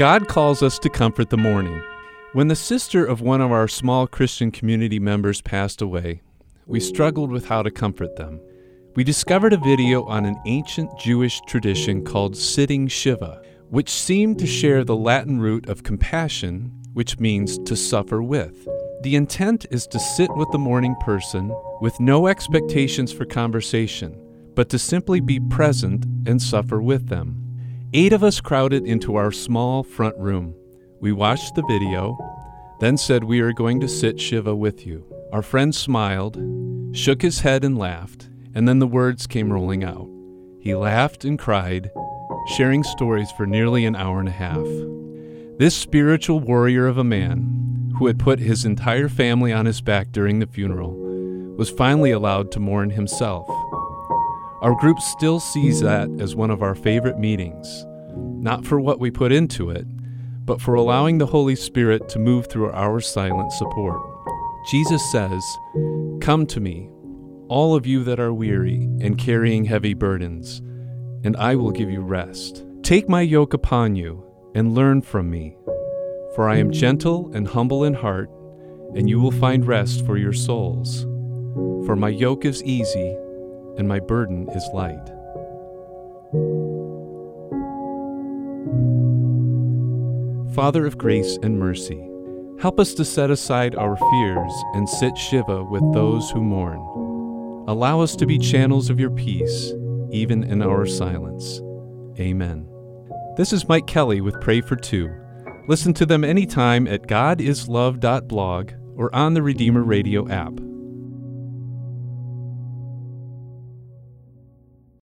God calls us to comfort the mourning. When the sister of one of our small Christian community members passed away, we struggled with how to comfort them. We discovered a video on an ancient Jewish tradition called sitting Shiva, which seemed to share the Latin root of compassion, which means to suffer with. The intent is to sit with the mourning person with no expectations for conversation, but to simply be present and suffer with them. Eight of us crowded into our small front room. We watched the video, then said we are going to sit Shiva with you. Our friend smiled, shook his head, and laughed, and then the words came rolling out. He laughed and cried, sharing stories for nearly an hour and a half. This spiritual warrior of a man, who had put his entire family on his back during the funeral, was finally allowed to mourn himself. Our group still sees that as one of our favorite meetings, not for what we put into it, but for allowing the Holy Spirit to move through our silent support. Jesus says, Come to me, all of you that are weary and carrying heavy burdens, and I will give you rest. Take my yoke upon you and learn from me, for I am gentle and humble in heart, and you will find rest for your souls. For my yoke is easy and my burden is light. Father of grace and mercy, help us to set aside our fears and sit Shiva with those who mourn. Allow us to be channels of your peace, even in our silence. Amen. This is Mike Kelly with Pray for Two. Listen to them anytime at godislove.blog or on the Redeemer Radio app.